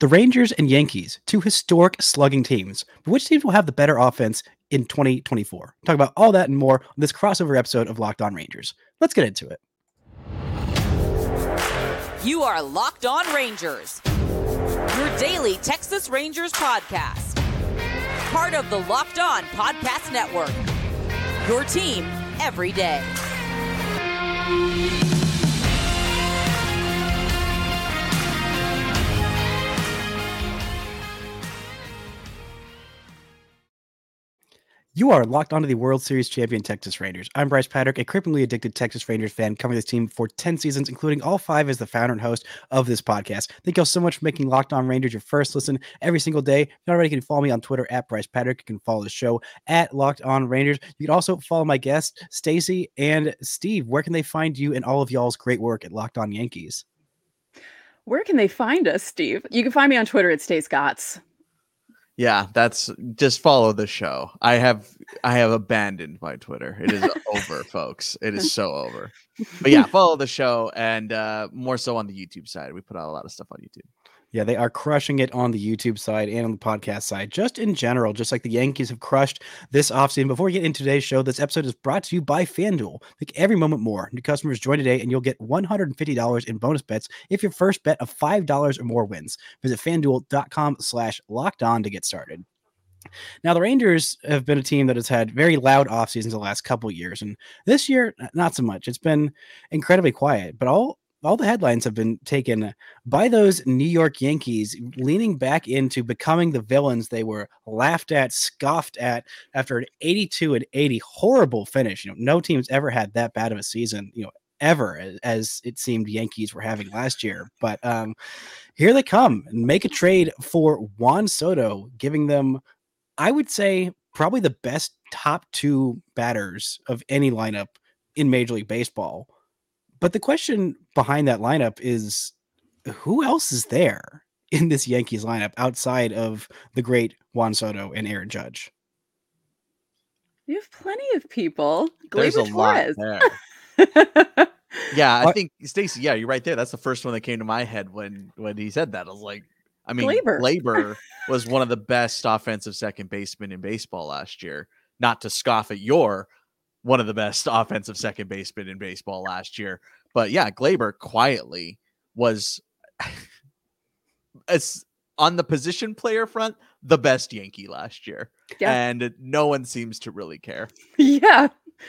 The Rangers and Yankees, two historic slugging teams. But which teams will have the better offense in 2024? Talk about all that and more on this crossover episode of Locked On Rangers. Let's get into it. You are Locked On Rangers, your daily Texas Rangers podcast. Part of the Locked On Podcast Network. Your team every day. You are locked onto the World Series champion Texas Rangers. I'm Brice Paterik, a cripplingly addicted Texas Rangers fan covering this team for 10 seasons, including all five as the founder and host of this podcast. Thank you all so much for making Locked On Rangers your first listen every single day. If you already you can follow me on Twitter at Brice Paterik. You can follow the show at Locked On Rangers. You can also follow my guests, Stacey and Steve. Where can they find you and all of y'all's great work at Locked On Yankees? Where can they find us, Steve? You can find me on Twitter at Stay Scotts. Yeah, that's just follow the show. I have I have abandoned my Twitter. It is over, folks. It is so over. But yeah, follow the show and uh more so on the YouTube side. We put out a lot of stuff on YouTube. Yeah, they are crushing it on the YouTube side and on the podcast side, just in general, just like the Yankees have crushed this offseason. Before we get into today's show, this episode is brought to you by FanDuel. Make every moment more. New customers join today and you'll get $150 in bonus bets if your first bet of $5 or more wins. Visit fanduel.com slash locked on to get started. Now, the Rangers have been a team that has had very loud off seasons the last couple years, and this year, not so much. It's been incredibly quiet, but all all the headlines have been taken by those New York Yankees leaning back into becoming the villains they were laughed at, scoffed at after an 82 and 80 horrible finish. You know, no team's ever had that bad of a season, you know, ever as it seemed Yankees were having last year. But um here they come and make a trade for Juan Soto, giving them, I would say, probably the best top two batters of any lineup in Major League Baseball but the question behind that lineup is who else is there in this Yankees lineup outside of the great Juan Soto and Aaron Judge? You have plenty of people. There's Gleyber a lot there. Yeah, I think Stacey, yeah, you're right there. That's the first one that came to my head when when he said that. I was like, I mean, Gleyber. Glaber was one of the best offensive second basemen in baseball last year. Not to scoff at your one of the best offensive second basemen in baseball last year, but yeah, Gleyber quietly was as on the position player front the best Yankee last year, Yeah. and no one seems to really care. yeah.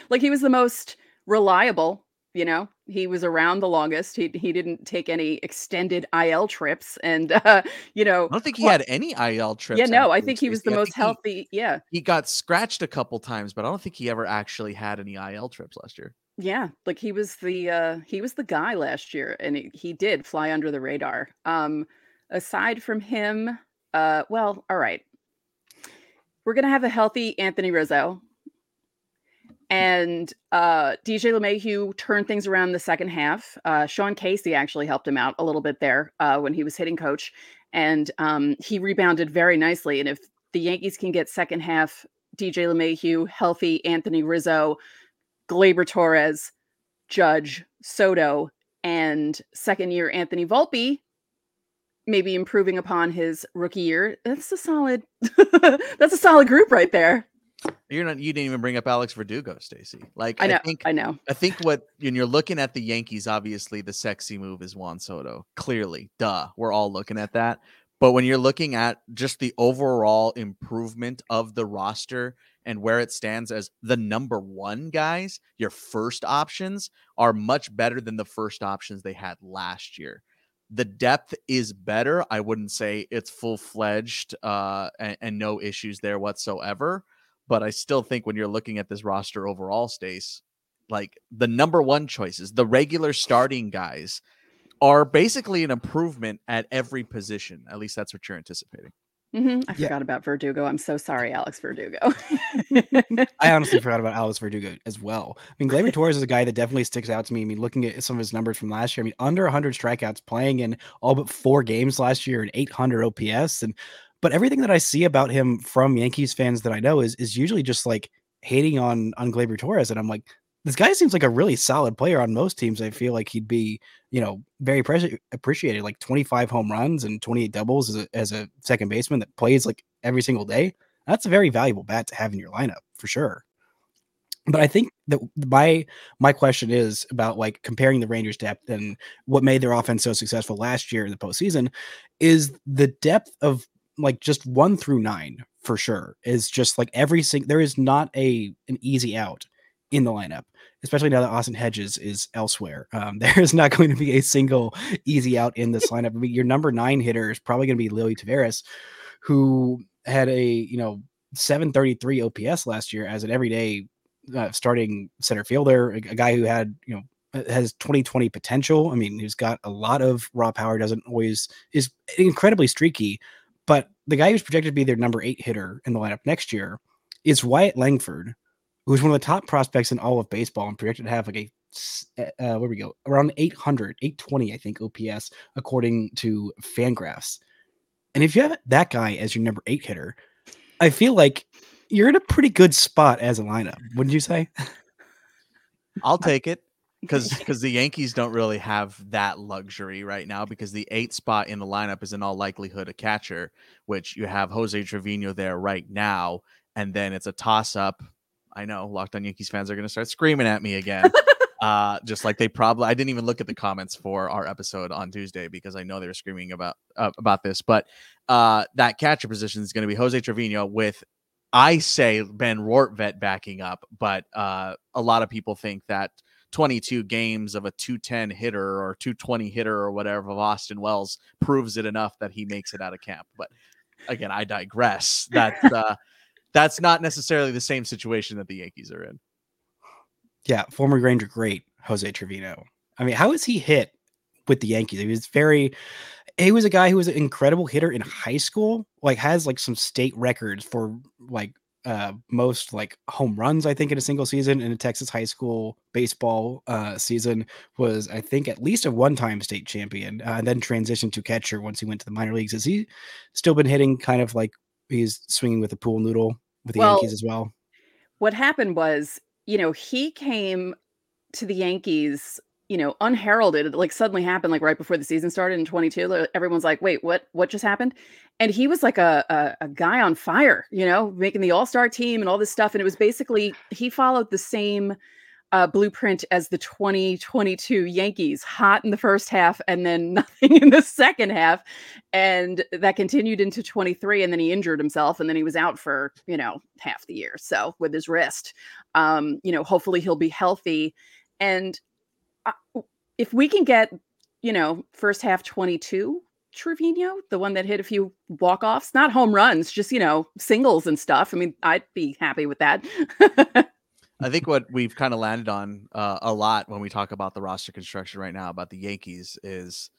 Like he was the most reliable, you know. He was around the longest. He he didn't take any extended IL trips and uh, you know, I don't think he Well, had any IL trips. yeah, no, I think he was the I most think he- healthy. Yeah. he got scratched a couple times, but I don't think he ever actually had any IL trips last year. Yeah, like he was the uh he was the guy last year and he, he did fly under the radar. Um aside from him, uh well, all right. We're going to have a healthy Anthony Rizzo. And uh DJ LeMahieu turned things around the second half. Uh Sean Casey actually helped him out a little bit there uh when he was hitting coach and um he rebounded very nicely and if the Yankees can get second half DJ LeMahieu, healthy Anthony Rizzo, Gleyber Torres, Judge, Soto, and second year Anthony Volpe, maybe improving upon his rookie year. That's a solid that's a solid group right there. You're not. You didn't even bring up Alex Verdugo, Stacey. Like I know. think I know. I think what when you're looking at the Yankees, obviously the sexy move is Juan Soto. Clearly, duh, we're all looking at that. But when you're looking at just the overall improvement of the roster and where it stands as the number one guys, your first options are much better than the first options they had last year. The depth is better. I wouldn't say it's full fledged uh, and, and no issues there whatsoever. But I still think when you're looking at this roster overall, Stace, like the number one choices, the regular starting guys are basically an improvement at every position. At least that's what you're anticipating. hmm I Yeah. forgot about Verdugo. I'm so sorry, Alex Verdugo. I honestly forgot about Alex Verdugo as well. I mean, Gleyber Torres is a guy that definitely sticks out to me. I mean, looking at some of his numbers from last year, I mean, under 100 strikeouts, playing in all but four games last year and 800 OPS, and but everything that I see about him from Yankees fans that I know is is usually just like hating on on Gleyber Torres, and I'm like, this guy seems like a really solid player on most teams. I feel like he'd be, you know, very appreciated. Like 25 home runs and 28 doubles as a, as a second baseman that plays like every single day. That's a very valuable bat to have in your lineup for sure. But I think that my my question is about like comparing the Rangers depth and what made their offense so successful last year in the postseason is the depth of like just one through nine for sure is just like every single there is not a an easy out in the lineup, especially now that Austin Hedges is elsewhere. Um, there is not going to be a single easy out in this lineup. I mean, your number nine hitter is probably going to be Leody Taveras, who had a you know 733 OPS last year as an everyday uh, starting center fielder, a, a, guy who had you know uh, has 2020 potential. I mean, he's got a lot of raw power. Doesn't always is incredibly streaky, but the guy who's projected to be their number eight hitter in the lineup next year is Wyatt Langford, who's one of the top prospects in all of baseball and projected to have like a uh, where we go? Around 800 820 i think ops according to fangraphs. And if you have that guy as your number eight hitter i feel like you're in a pretty good spot as a lineup wouldn't you say? I'll take it because because the yankees don't really have that luxury right now because the eighth spot in the lineup is in all likelihood a catcher which you have jose trevino there right now and then it's a toss up I know Locked On Yankees fans are going to start screaming at me again. uh, just like they probably, I didn't even look at the comments for our episode on Tuesday because I know they were screaming about uh, about this. But uh, that catcher position is going to be Jose Trevino with, I say Ben Rortvedt backing up, but uh, a lot of people think that 22 games of a 210 hitter or 220 hitter or whatever of Austin Wells proves it enough that he makes it out of camp. But again, I digress. That uh, that's not necessarily the same situation that the Yankees are in. Yeah, former Ranger great Jose Trevino. I mean, how is he hit with the Yankees? He was very he was a guy who was an incredible hitter in high school, like has like some state records for like uh most like home runs, I think, in a single season in a Texas high school baseball uh season was I think at least a one-time state champion, uh, and then transitioned to catcher once he went to the minor leagues. Has he still been hitting kind of like he's swinging with a pool noodle with the well, Yankees as well. What happened was, you know, he came to the Yankees, you know, unheralded. Like suddenly happened, like right before the season started in 22. Everyone's like, "Wait, what? What just happened?" And he was like a, a, a guy on fire, you know, making the All Star team and all this stuff. And it was basically he followed the same uh, blueprint as the 2022 Yankees, hot in the first half and then nothing in the second half. And that continued into 23. And then he injured himself and then he was out for, you know, half the year. So with his wrist, um, you know, hopefully he'll be healthy. And if we can get, you know, first half 22 Trevino, the one that hit a few walk offs, not home runs, just, you know, singles and stuff. I mean, I'd be happy with that. I think what we've kind of landed on uh, a lot when we talk about the roster construction right now about the Yankees is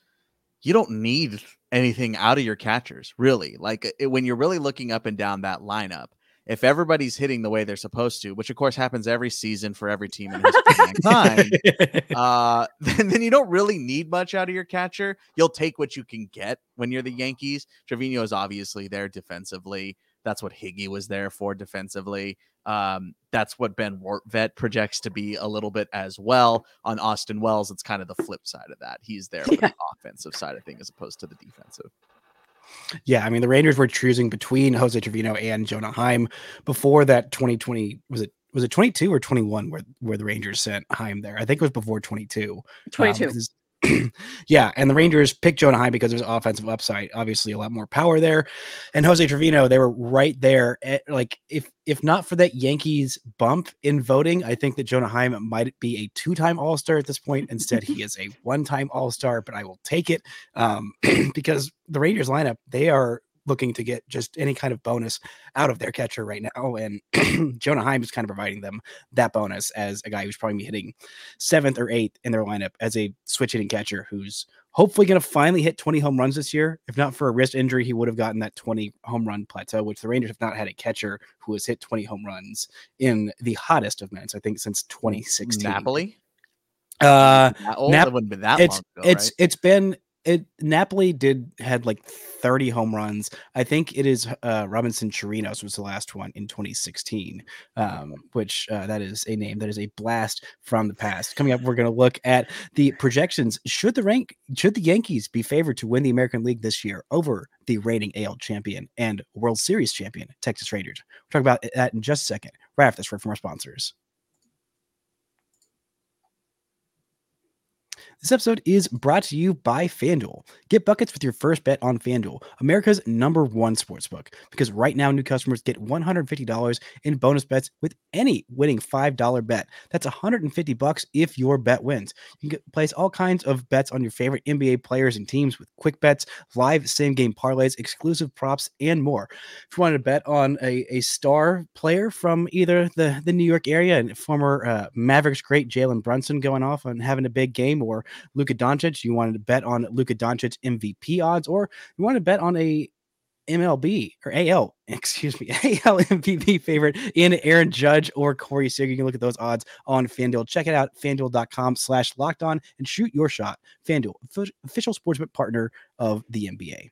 you don't need anything out of your catchers, really. Like it, when you're really looking up and down that lineup, if everybody's hitting the way they're supposed to, which of course happens every season for every team in time, uh, then, then you don't really need much out of your catcher. You'll take what you can get when you're the Yankees. Trevino is obviously there defensively. That's what Higgy was there for defensively. Um, that's what Ben Rortvedt projects to be a little bit as well. On Austin Wells, it's kind of the flip side of that. He's there yeah. the offensive side of things as opposed to the defensive. Yeah, I mean the Rangers were choosing between Jose Trevino and Jonah Heim before that 2020 was it was it 22 or 21 where where the Rangers sent Heim there. I think it was before 22. 22. Um, yeah, and the Rangers picked Jonah Heim because there's offensive upside, obviously a lot more power there. And Jose Trevino, they were right there. At, like if if not for that Yankees bump in voting, I think that Jonah Heim might be a two-time All-Star at this point. Instead, he is a one-time All-Star, but I will take it um, because the Rangers lineup they are looking to get just any kind of bonus out of their catcher right now. And Jonah Heim is kind of providing them that bonus as a guy who's probably hitting seventh or eighth in their lineup as a switch hitting catcher who's hopefully going to finally hit 20 home runs this year. If not for a wrist injury, he would have gotten that 20 home run plateau, which the Rangers have not had a catcher who has hit 20 home runs in the hottest of minutes, I think, since 2016. Napoli? Uh, Nap- that it's, ago, it's, right? it's been it Napoli did had like 30 home runs. I think it is uh, Robinson Chirinos was the last one in 2016, um, which uh, that is a name that is a blast from the past. Coming up, we're going to look at the projections. Should the rank should the Yankees be favored to win the American League this year over the reigning AL champion and World Series champion Texas Rangers? We'll talk about that in just a second. Right after this, from our sponsors. This episode is brought to you by FanDuel. Get buckets with your first bet on FanDuel, America's number one sportsbook. Because right now, new customers get $150 in bonus bets with any winning $5 bet. That's 150 bucks if your bet wins. You can place all kinds of bets on your favorite NBA players and teams with quick bets, live same game parlays, exclusive props, and more. If you wanted to bet on a, a star player from either the, the New York area and former uh, Mavericks great Jalen Brunson going off and having a big game, or Luka Doncic, you wanted to bet on Luka Doncic MVP odds, or you want to bet on a MLB or AL, excuse me, AL MVP favorite in Aaron Judge or Corey Seager. You can look at those odds on FanDuel. Check it out, fanduel.com slash locked on and shoot your shot. FanDuel, official sportsbook partner of the NBA.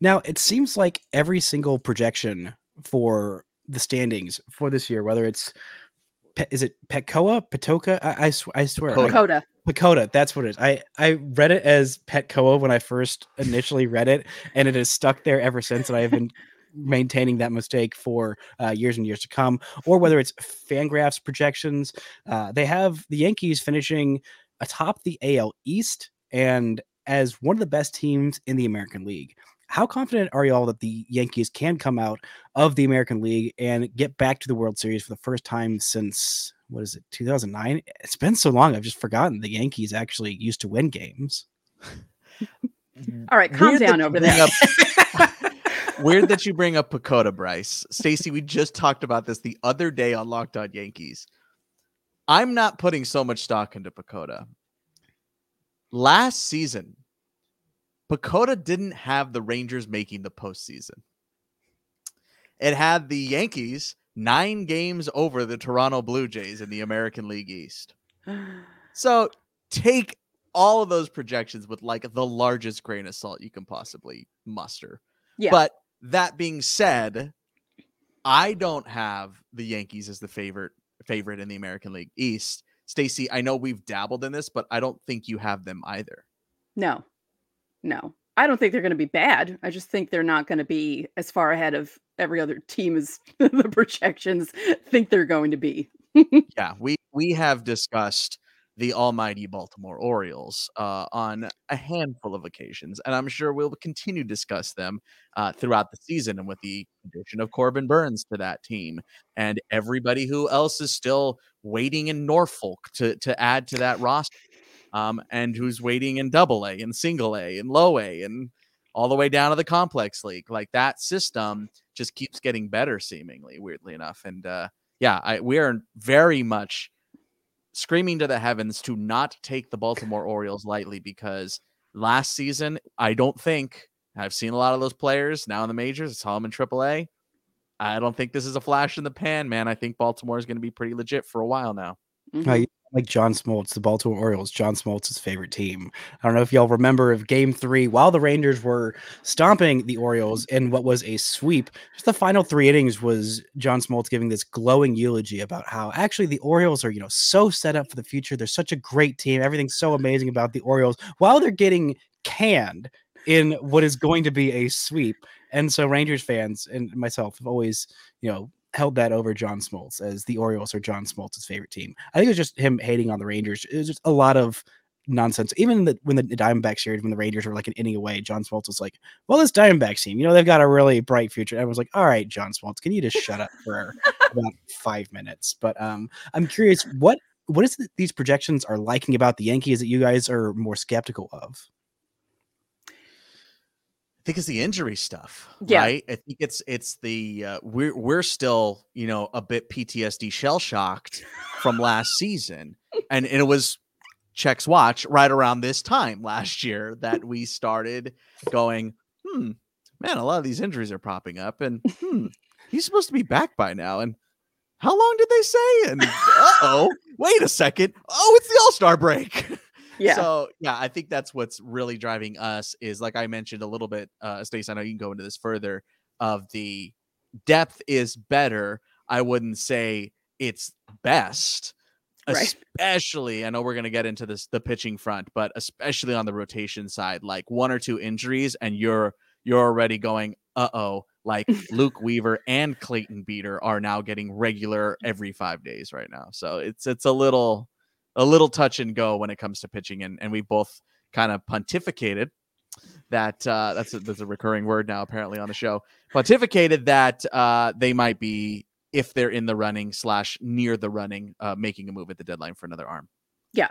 Now, it seems like every single projection for the standings for this year, whether it's is it Petcoa? Petoka? I, I, sw- I swear. PECOTA. Pacoda, that's what it is. I I read it as Petcoa when I first initially read it, and it has stuck there ever since. And I have been maintaining that mistake for uh, years and years to come. Or whether it's Fangraphs projections, uh, they have the Yankees finishing atop the AL East and as one of the best teams in the American League. How confident are y'all that the Yankees can come out of the American League and get back to the World Series for the first time since what is it, 2009? It's been so long, I've just forgotten the Yankees actually used to win games. Mm-hmm. All right, calm Weird down over there. up- Weird that you bring up PECOTA, Brice. Stacey, we just talked about this the other day on Locked On Yankees. I'm not putting so much stock into PECOTA. Last season, PECOTA didn't have the Rangers making the postseason. It had the Yankees nine games over the Toronto Blue Jays in the American League East. So take all of those projections with like the largest grain of salt you can possibly muster. Yeah. But that being said, I don't have the Yankees as the favorite favorite in the American League East. Stacey, I know we've dabbled in this, but I don't think you have them either. No, no. I don't think they're going to be bad. I just think they're not going to be as far ahead of every other team as the projections think they're going to be. Yeah, we we have discussed the almighty Baltimore Orioles uh, on a handful of occasions, and I'm sure we'll continue to discuss them uh, throughout the season. And with the addition of Corbin Burnes to that team, and everybody who else is still waiting in Norfolk to to add to that roster, um, and who's waiting in Double A and Single A and Low A and all the way down to the Complex League, like that system just keeps getting better, seemingly weirdly enough, and. uh yeah, I, we are very much screaming to the heavens to not take the Baltimore Orioles lightly because last season, I don't think I've seen a lot of those players now in the majors. I saw them in AAA. I don't think this is a flash in the pan, man. I think Baltimore is going to be pretty legit for a while now. Mhm. Like John Smoltz, the Baltimore Orioles, John Smoltz's favorite team. I don't know if y'all remember of game three, while the Rangers were stomping the Orioles in what was a sweep, just the final three innings was John Smoltz giving this glowing eulogy about how actually the Orioles are, you know, so set up for the future. They're such a great team. Everything's so amazing about the Orioles while they're getting canned in what is going to be a sweep. And so Rangers fans and myself have always, you know, held that over John Smoltz as the Orioles are John Smoltz's favorite team. I think it was just him hating on the Rangers. It was just a lot of nonsense. Even the, when the Diamondback series, when the Rangers were like an inning away, John Smoltz was like, "Well, this Diamondback team, you know, they've got a really bright future." And I was like, "All right, John Smoltz, can you just shut up for about five minutes?" But um, I'm curious what what is it these projections are liking about the Yankees that you guys are more skeptical of? I think it's the injury stuff, Yeah. right? I think it's it's the uh, we're we're still you know a bit PTSD shell shocked from last season, and, and it was checks watch right around this time last year that we started going, hmm, man, a lot of these injuries are popping up, and hmm, he's supposed to be back by now, and how long did they say? And uh oh, wait a second. Oh, it's the All Star break. Yeah. So yeah, I think that's what's really driving us is like I mentioned a little bit, uh Stace, I know you can go into this further of the depth is better. I wouldn't say it's best. Right. Especially, I know we're gonna get into this the pitching front, but especially on the rotation side, like one or two injuries, and you're you're already going, uh oh, like Luke Weaver and Clayton Beeter are now getting regular every five days right now. So it's it's a little a little touch and go when it comes to pitching, and and we both kind of pontificated that uh, that's a, that's a recurring word now apparently on the show. Pontificated that uh, they might be if they're in the running slash near the running, uh, making a move at the deadline for another arm. yeah,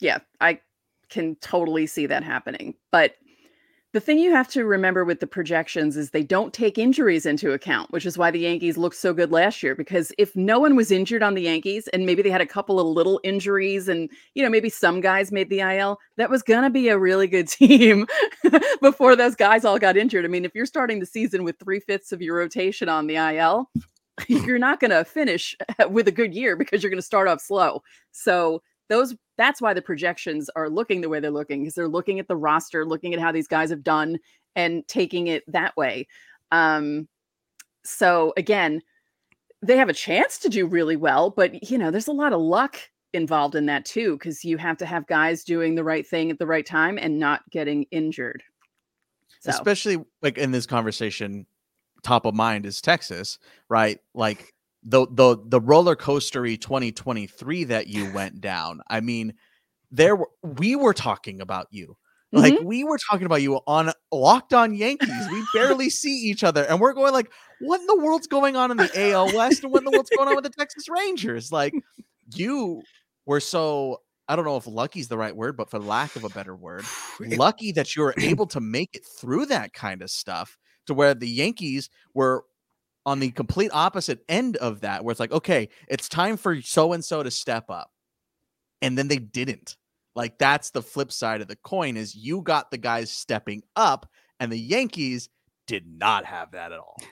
yeah, I can totally see that happening. But the thing you have to remember with the projections is they don't take injuries into account, which is why the Yankees looked so good last year. Because if no one was injured on the Yankees and maybe they had a couple of little injuries and, you know, maybe some guys made the IL, that was going to be a really good team before those guys all got injured. I mean, if you're starting the season with three fifths of your rotation on the IL, you're not going to finish with a good year because you're going to start off slow. So, those that's why the projections are looking the way they're looking because they're looking at the roster, looking at how these guys have done and taking it that way. Um, so again, they have a chance to do really well, but you know, there's a lot of luck involved in that too because you have to have guys doing the right thing at the right time and not getting injured. So Especially like in this conversation, top of mind is Texas, right? Like the the the roller coastery 2023 that you went down. I mean, there were we were talking about you. Like mm-hmm. we were talking about you on Locked On Yankees. We barely see each other, and we're going like, "What in the world's going on in the AL West, and what in the world's going on with the Texas Rangers?" Like, you were so I don't know if lucky's the right word, but for lack of a better word, lucky that you were able to make it through that kind of stuff to where the Yankees were on the complete opposite end of that, where it's like, okay, it's time for so and so to step up. And then they didn't. Like that's the flip side of the coin is you got the guys stepping up and the Yankees did not have that at all.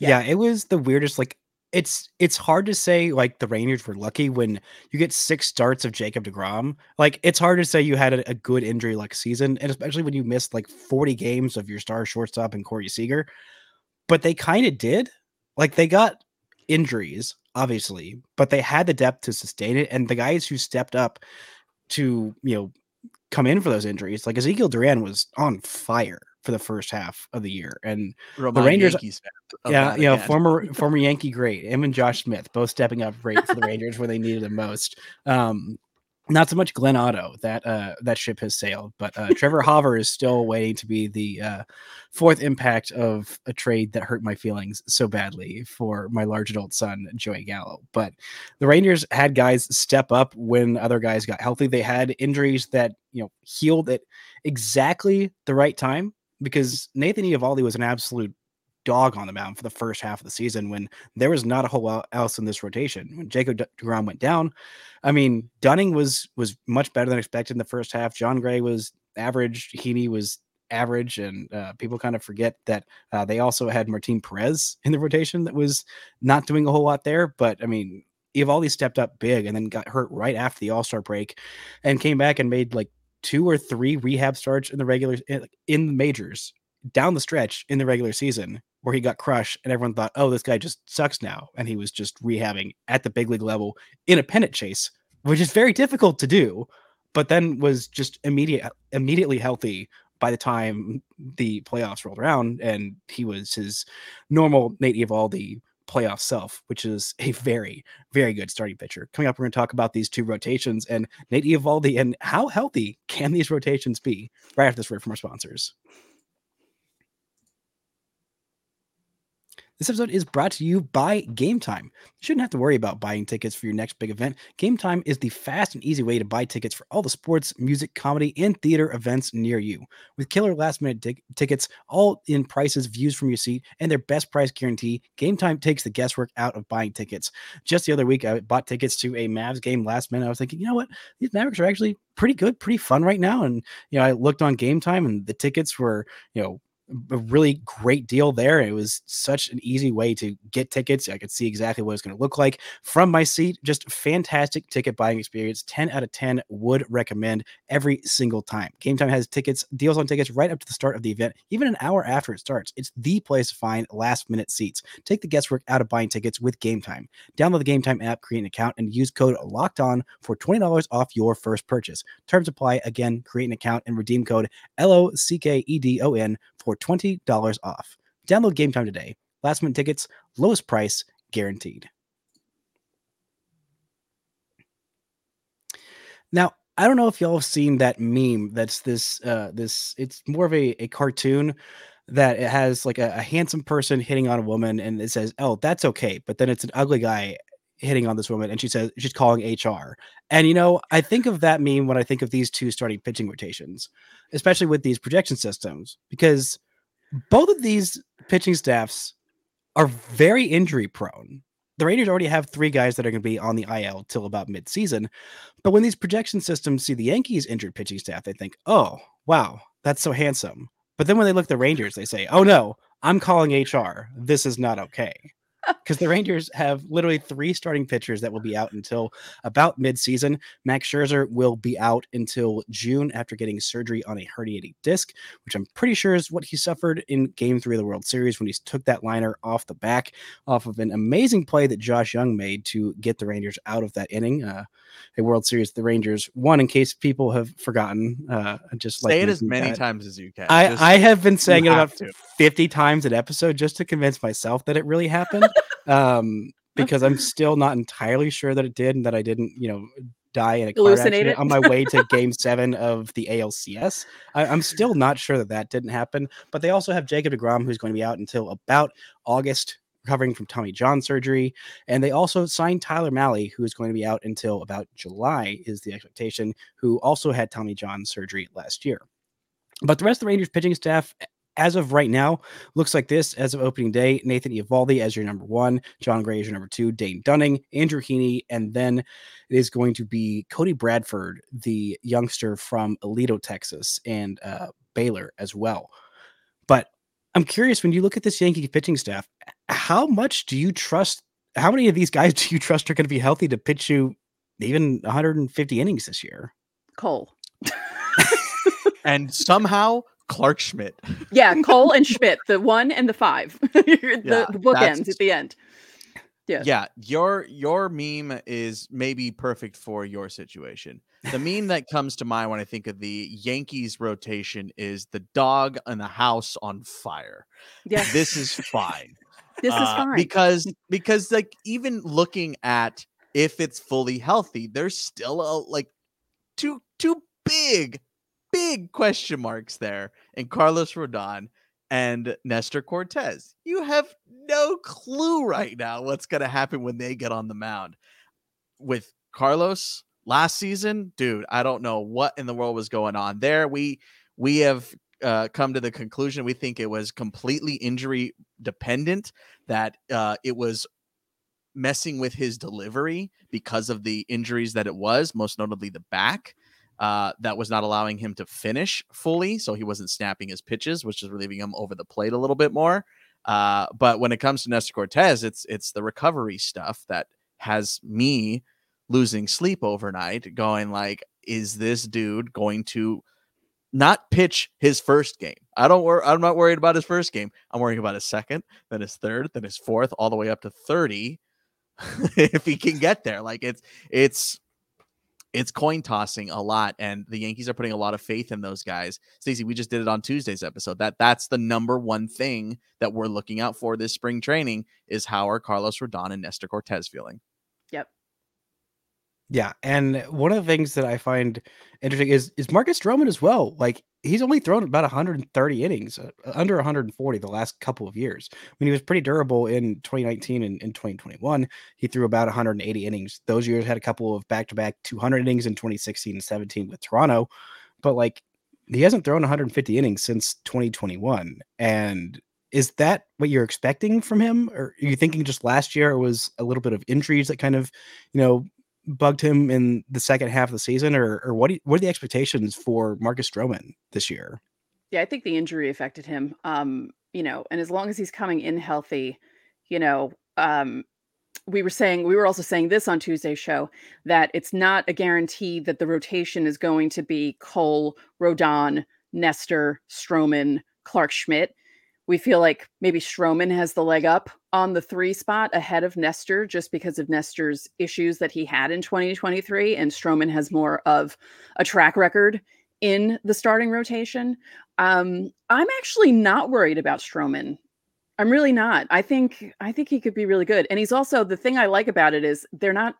Yeah. it was the weirdest. Like, it's it's hard to say like the Rangers were lucky when you get six starts of Jacob Degrom. Like, it's hard to say you had a, a good injury like season, and especially when you missed like forty games of your star shortstop and Corey Seager. But they kind of did. Like, they got injuries, obviously, but they had the depth to sustain it, and the guys who stepped up to you know come in for those injuries, like Ezequiel Duran was on fire for the first half of the year, and Remind Rangers- Yankees yeah, you know, again. former former Yankee great, him and Josh Smith both stepping up great for the Rangers where they needed them most. Um, not so much Glenn Otto that uh, that ship has sailed, but uh, Trevor Hauver is still waiting to be the uh, fourth impact of a trade that hurt my feelings so badly for my large adult son Joey Gallo. But the Rangers had guys step up when other guys got healthy. They had injuries that you know healed at exactly the right time because Nathan Eovaldi was an absolute dog on the mound for the first half of the season when there was not a whole lot else in this rotation. When Jacob De- DeGrom went down, I mean, Dunning was was much better than expected in the first half. Jon Gray was average. Heaney was average, and uh, people kind of forget that uh, they also had Martin Perez in the rotation that was not doing a whole lot there. But I mean, Eovaldi stepped up big and then got hurt right after the All Star break, and came back and made like two or three rehab starts in the regular in the majors down the stretch in the regular season where he got crushed and everyone thought, oh, this guy just sucks now. And he was just rehabbing at the big league level in a pennant chase, which is very difficult to do, but then was just immediate immediately healthy by the time the playoffs rolled around and he was his normal Nate Eovaldi playoff self, which is a very, very good starting pitcher. Coming up, we're going to talk about these two rotations and Nate Eovaldi and how healthy can these rotations be right after this word from our sponsors. This episode is brought to you by Game Time. You shouldn't have to worry about buying tickets for your next big event. Game Time is the fast and easy way to buy tickets for all the sports, music, comedy, and theater events near you. With killer last minute tic- tickets, all in prices, views from your seat, and their best price guarantee, Game Time takes the guesswork out of buying tickets. Just the other week, I bought tickets to a Mavs game last minute. I was thinking, you know what? These Mavericks are actually pretty good, pretty fun right now. And, you know, I looked on Game Time and the tickets were, you know, a really great deal there. It was such an easy way to get tickets. I could see exactly what it's going to look like from my seat. Just fantastic ticket buying experience. 10 out of 10 would recommend every single time. Game Time has tickets, deals on tickets right up to the start of the event, even an hour after it starts. It's the place to find last minute seats. Take the guesswork out of buying tickets with Game Time. Download the Game Time app, create an account, and use code locked on for $20 off your first purchase. Terms apply. Again, create an account and redeem code L O C K E D O N for $20 off. Download Game Time today. Last minute tickets, lowest price guaranteed. Now, I don't know if y'all have seen that meme that's this uh this it's more of a, a cartoon that it has like a, a handsome person hitting on a woman and it says, Oh, that's okay. But then it's an ugly guy hitting on this woman and she says she's calling HR. And you know, I think of that meme when I think of these two starting pitching rotations, especially with these projection systems, because both of these pitching staffs are very injury prone. The Rangers already have three guys that are going to be on the IL till about midseason. But when these projection systems see the Yankees injured pitching staff, they think, oh, wow, that's so handsome. But then when they look at the Rangers, they say, oh no, I'm calling HR. This is not okay because the Rangers have literally three starting pitchers that will be out until about midseason. Max Scherzer will be out until June after getting surgery on a herniated disc, which I'm pretty sure is what he suffered in Game Three of the World Series when he took that liner off the back off of an amazing play that Josh Jung made to get the Rangers out of that inning. Uh, a World Series the Rangers won. In case people have forgotten, uh, just say like it as many that. times as you can. I, Just- I have been saying it about to. 50 times an episode just to convince myself that it really happened. Um, because I'm still not entirely sure that it did and that I didn't, you know, die in a car accident on my way to game seven of the ALCS. I, I'm still not sure that that didn't happen, but they also have Jacob DeGrom, who's going to be out until about August, recovering from Tommy John surgery. And they also signed Tyler Mahle, who is going to be out until about July, is the expectation, who also had Tommy John surgery last year. But the rest of the Rangers pitching staff, as of right now, looks like this. As of opening day, Nathan Eovaldi as your number one, Jon Gray as your number two, Dane Dunning, Andrew Heaney, and then it is going to be Cody Bradford, the youngster from Aledo, Texas, and uh, Baylor as well. But I'm curious when you look at this Yankee pitching staff, how much do you trust? How many of these guys do you trust are going to be healthy to pitch you even 150 innings this year? Cole. and somehow Clarke Schmidt. Yeah, Cole and Schmidt, the one and the five, the, Yeah, the bookends that's- at the end. Yeah. Yeah, your your meme is maybe perfect for your situation. The meme that comes to mind when I think of the Yankees rotation is the dog and the house on fire. Yes, This is fine. this is Uh, fine. because because like even looking at if it's fully healthy, there's still a like two two big big question marks there in Carlos Rodon and Nestor Cortes. You have no clue right now what's going to happen when they get on the mound. With Carlos last season, dude, I don't know what in the world was going on there. We we have uh, come to the conclusion we think it was completely injury dependent that uh, it was messing with his delivery because of the injuries that it was, most notably the back. Uh, that was not allowing him to finish fully, so he wasn't snapping his pitches, which is relieving him over the plate a little bit more. Uh, but when it comes to Nestor Cortes, it's it's the recovery stuff that has me losing sleep overnight, going like, is this dude going to not pitch his first game? I don't wor- I'm not worried about his first game. I'm worrying about his second, then his third, then his fourth, all the way up to 30. if he can get there. Like it's it's it's coin tossing a lot and the Yankees are putting a lot of faith in those guys. Stacey, we just did it on Tuesday's episode. That that's the number one thing that we're looking out for this spring training is how are Carlos Rodon and Nestor Cortes feeling? Yeah, and one of the things that I find interesting is is Marcus Stroman as well. Like he's only thrown about 130 innings, uh, under 140 the last couple of years. I mean, he was pretty durable in 2019 and in 2021. He threw about 180 innings. Those years had a couple of back-to-back 200 innings in 2016 and 17 with Toronto, but like he hasn't thrown 150 innings since 2021. And is that what you're expecting from him, or are you thinking just last year it was a little bit of injuries that kind of, you know, bugged him in the second half of the season, or or what? Do you, what are the expectations for Marcus Stroman this year? Yeah, I think the injury affected him. Um, you know, and as long as he's coming in healthy, you know, um, we were saying we were also saying this on Tuesday's show that it's not a guarantee that the rotation is going to be Cole, Rodon, Nestor, Stroman, Clarke Schmidt. We feel like maybe Stroman has the leg up on the three spot ahead of Nestor just because of Nestor's issues that he had in 2023. And Stroman has more of a track record in the starting rotation. Um, I'm actually not worried about Stroman. I'm really not. I think I think he could be really good. And he's also the thing I like about it is they're not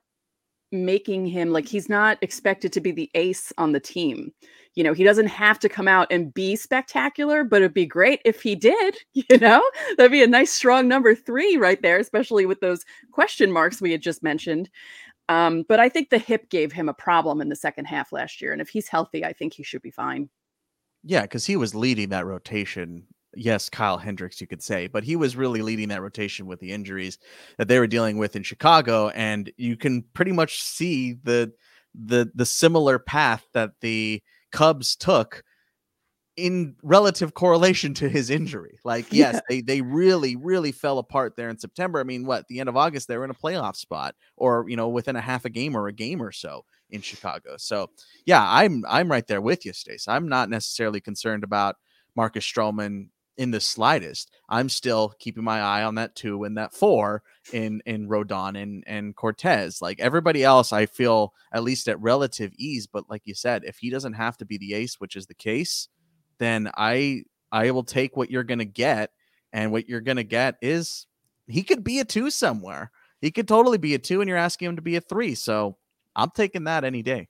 making him like he's not expected to be the ace on the team. You know, he doesn't have to come out and be spectacular, but it'd be great if he did, you know? That'd be a nice strong number 3 right there, especially with those question marks we had just mentioned. Um, but I think the hip gave him a problem in the second half last year and if he's healthy, I think he should be fine. Yeah, cuz he was leading that rotation yes, Kyle Hendricks, you could say, but he was really leading that rotation with the injuries that they were dealing with in Chicago, and you can pretty much see the the the similar path that the Cubs took in relative correlation to his injury. Like, yes, yeah. they they really really fell apart there in September. I mean, what the end of August they were in a playoff spot, or you know, within a half a game or a game or so in Chicago. So, yeah, I'm I'm right there with you, Stace. I'm not necessarily concerned about Marcus Stroman in the slightest. I'm still keeping my eye on that two and that four in in Rodon and and Cortez. Like everybody else, I feel at least at relative ease. But like you said, if he doesn't have to be the ace, which is the case, then I I will take what you're gonna get, and what you're gonna get is he could be a two somewhere. He could totally be a two, and you're asking him to be a three. So I'm taking that any day.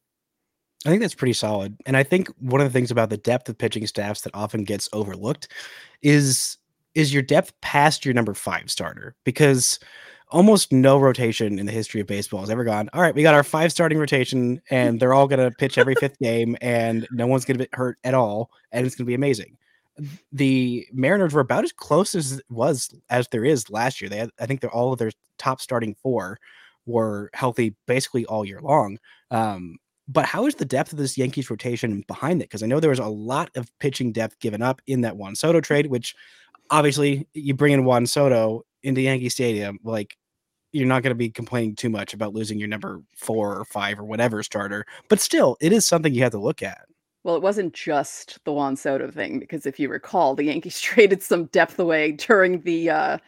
I think that's pretty solid. And I think one of the things about the depth of pitching staffs that often gets overlooked is is your depth past your number 5 starter because almost no rotation in the history of baseball has ever gone, all right, we got our five starting rotation and they're all going to pitch every fifth game and no one's going to get hurt at all and it's going to be amazing. The Mariners were about as close as was as there is last year. They had, I think they're all of their top starting four were healthy basically all year long. Um, but how is the depth of this Yankees rotation behind it? Because I know there was a lot of pitching depth given up in that Juan Soto trade, which obviously you bring in Juan Soto into Yankee Stadium, like you're not going to be complaining too much about losing your number four or five or whatever starter. But still, it is something you have to look at. Well, it wasn't just the Juan Soto thing, because if you recall, the Yankees traded some depth away during the uh,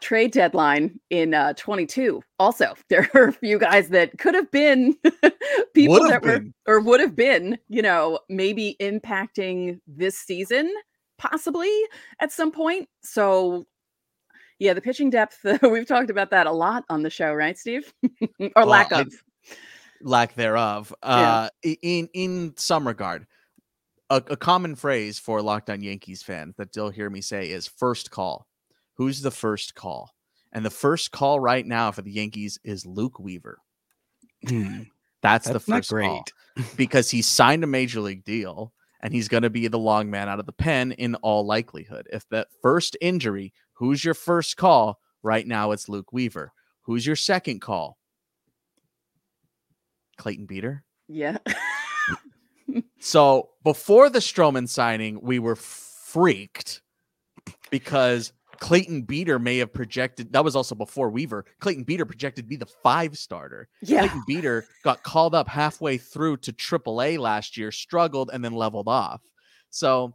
trade deadline in uh, 22. Also, there are a few guys that could have been people would that were or would have been, you know, maybe impacting this season possibly at some point. So yeah, the pitching depth, we've talked about that a lot on the show, right, Steve? or well, lack of lack thereof. Uh in in some regard. A, a common phrase for Locked On Yankees fans that they'll hear me say is first call who's the first call? And the first call right now for the Yankees is Luke Weaver. Hmm. That's, That's, the first great. call because he signed a major league deal and he's going to be the long man out of the pen in all likelihood. If that first injury, who's your first call? Right now, it's Luke Weaver. Who's your second call? Clayton Beeter. Yeah. so before the Stroman signing, we were freaked because Clayton Beeter may have projected that was also before Weaver. Clayton Beeter projected to be the five starter. Yeah. Clayton Beeter got called up halfway through to AAA last year, struggled, and then leveled off. So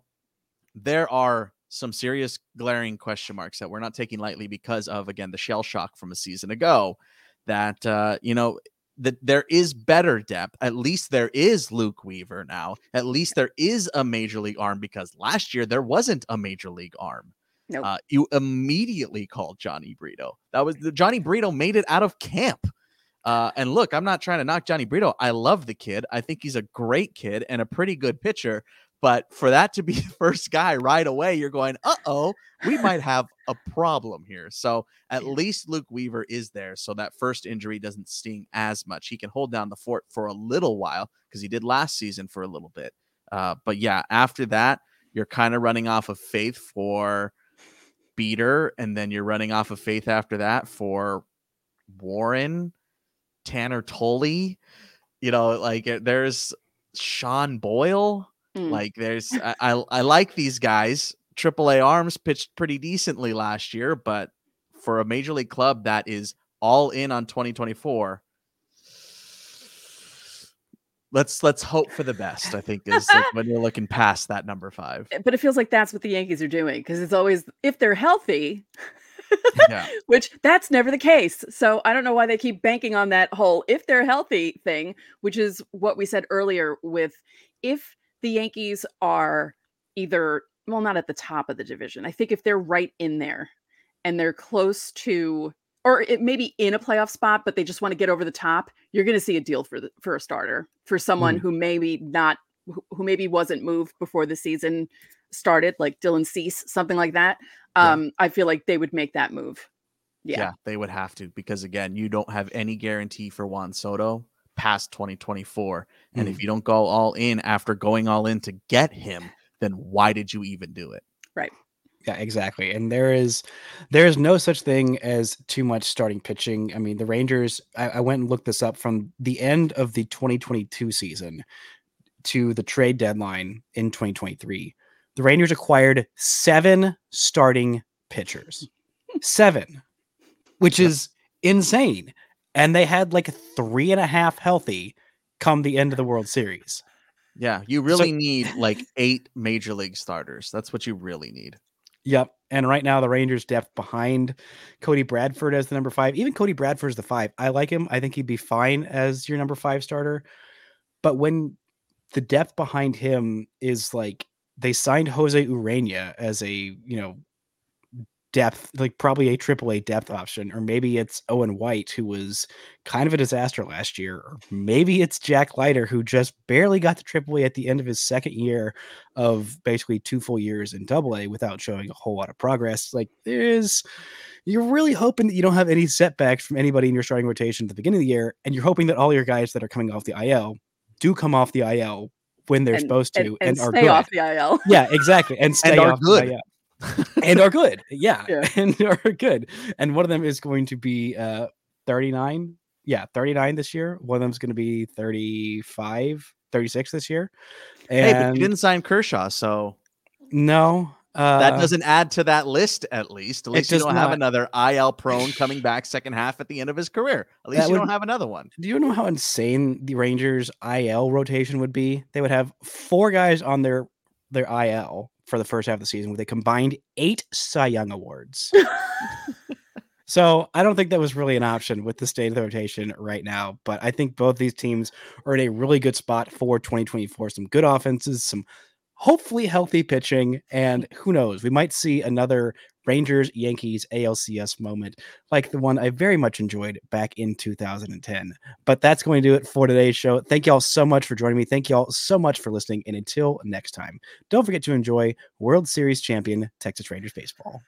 there are some serious glaring question marks that we're not taking lightly because of again the shell shock from a season ago. That uh, you know that there is better depth. At least there is Luke Weaver now. At least there is a major league arm because last year there wasn't a major league arm. Nope. Uh, you immediately called Jhony Brito. That was the Jhony Brito made it out of camp. Uh, and look, I'm not trying to knock Jhony Brito. I love the kid. I think he's a great kid and a pretty good pitcher. But for that to be the first guy right away, you're going, uh oh, we might have a problem here. So at least Luke Weaver is there. So that first injury doesn't sting as much. He can hold down the fort for a little while because he did last season for a little bit. Uh, but yeah, after that, you're kind of running off of faith for Beeter, and then you're running off of faith after that for Warren, Tanner Tully. You know, like eh, there's Sean Boyle. Mm. Like there's I, I I like these guys. AAA Arms pitched pretty decently last year, but for a major league club that is all in on 2024, let's let's hope for the best. I think is like when you're looking past that number five. Eh, but it feels like that's what the Yankees are doing because it's always if they're healthy, Yeah. which that's never the case. So I don't know why they keep banking on that whole if they're healthy thing, which is what we said earlier with if the Yankees are either well not at the top of the division. I think if they're right in there and they're close to or it may be in a playoff spot but they just want to get over the top, you're going to see a deal for the for a starter, for someone who maybe not who maybe wasn't moved before the season started like Dylan Cease, something like that. Yeah. Um I feel like they would make that move. yeah, Yeah. they would have to because again, you don't have any guarantee for Juan Soto past 2024. And if you don't go all in after going all in to get him, then why did you even do it? Yeah, exactly. And there is there is no such thing as too much starting pitching. I mean, the Rangers, I, I went and looked this up from the end of the 2022 season to the trade deadline in 2023. The Rangers acquired seven starting pitchers. seven, which is insane. And they had like three and a half healthy come the end of the World Series. Yeah, you really need like eight major league starters. That's what you really need. Yep. And right now, the Rangers' depth behind Cody Bradford as the number five, even Cody Bradford's the five. I like him. I think he'd be fine as your number five starter. But when the depth behind him is like they signed Jose Ureña as a, you know, depth, like probably a triple A depth option, or maybe it's Owen White, who was kind of a disaster last year, or maybe it's Jack Leiter, who just barely got to triple A at the end of his second year of basically two full years in double A without showing a whole lot of progress. Like there's you're really hoping that you don't have any setbacks from anybody in your starting rotation at the beginning of the year, and you're hoping that all your guys that are coming off the IL do come off the IL when they're And- supposed to and, and are stay good. off the IL. Yeah, exactly. And stay are off the good. IL. And are good. Yeah, Yeah. and are good. And one of them is going to be uh 39. Yeah, 39 this year. One of them's going to be 35, 36 this year. hey, but you didn't sign Kershaw, so no, uh, that doesn't add to that list. At least, at least you don't have another IL prone coming back second half at the end of his career. At least That you would- don't have another one. Do you know how insane the Rangers IL rotation would be? They would have four guys on their their IL for the first half of the season with a combined eight Cy Young awards. so I don't think that was really an option with the state of the rotation right now. But I think both these teams are in a really good spot for 2024. Some good offenses, some hopefully healthy pitching, and who knows, we might see another Rangers Yankees ALCS moment like the one I very much enjoyed back in 2010. But that's going to do it for today's show. Thank you all so much for joining me. Thank you all so much for listening. And until next time, don't forget to enjoy World Series champion Texas Rangers baseball.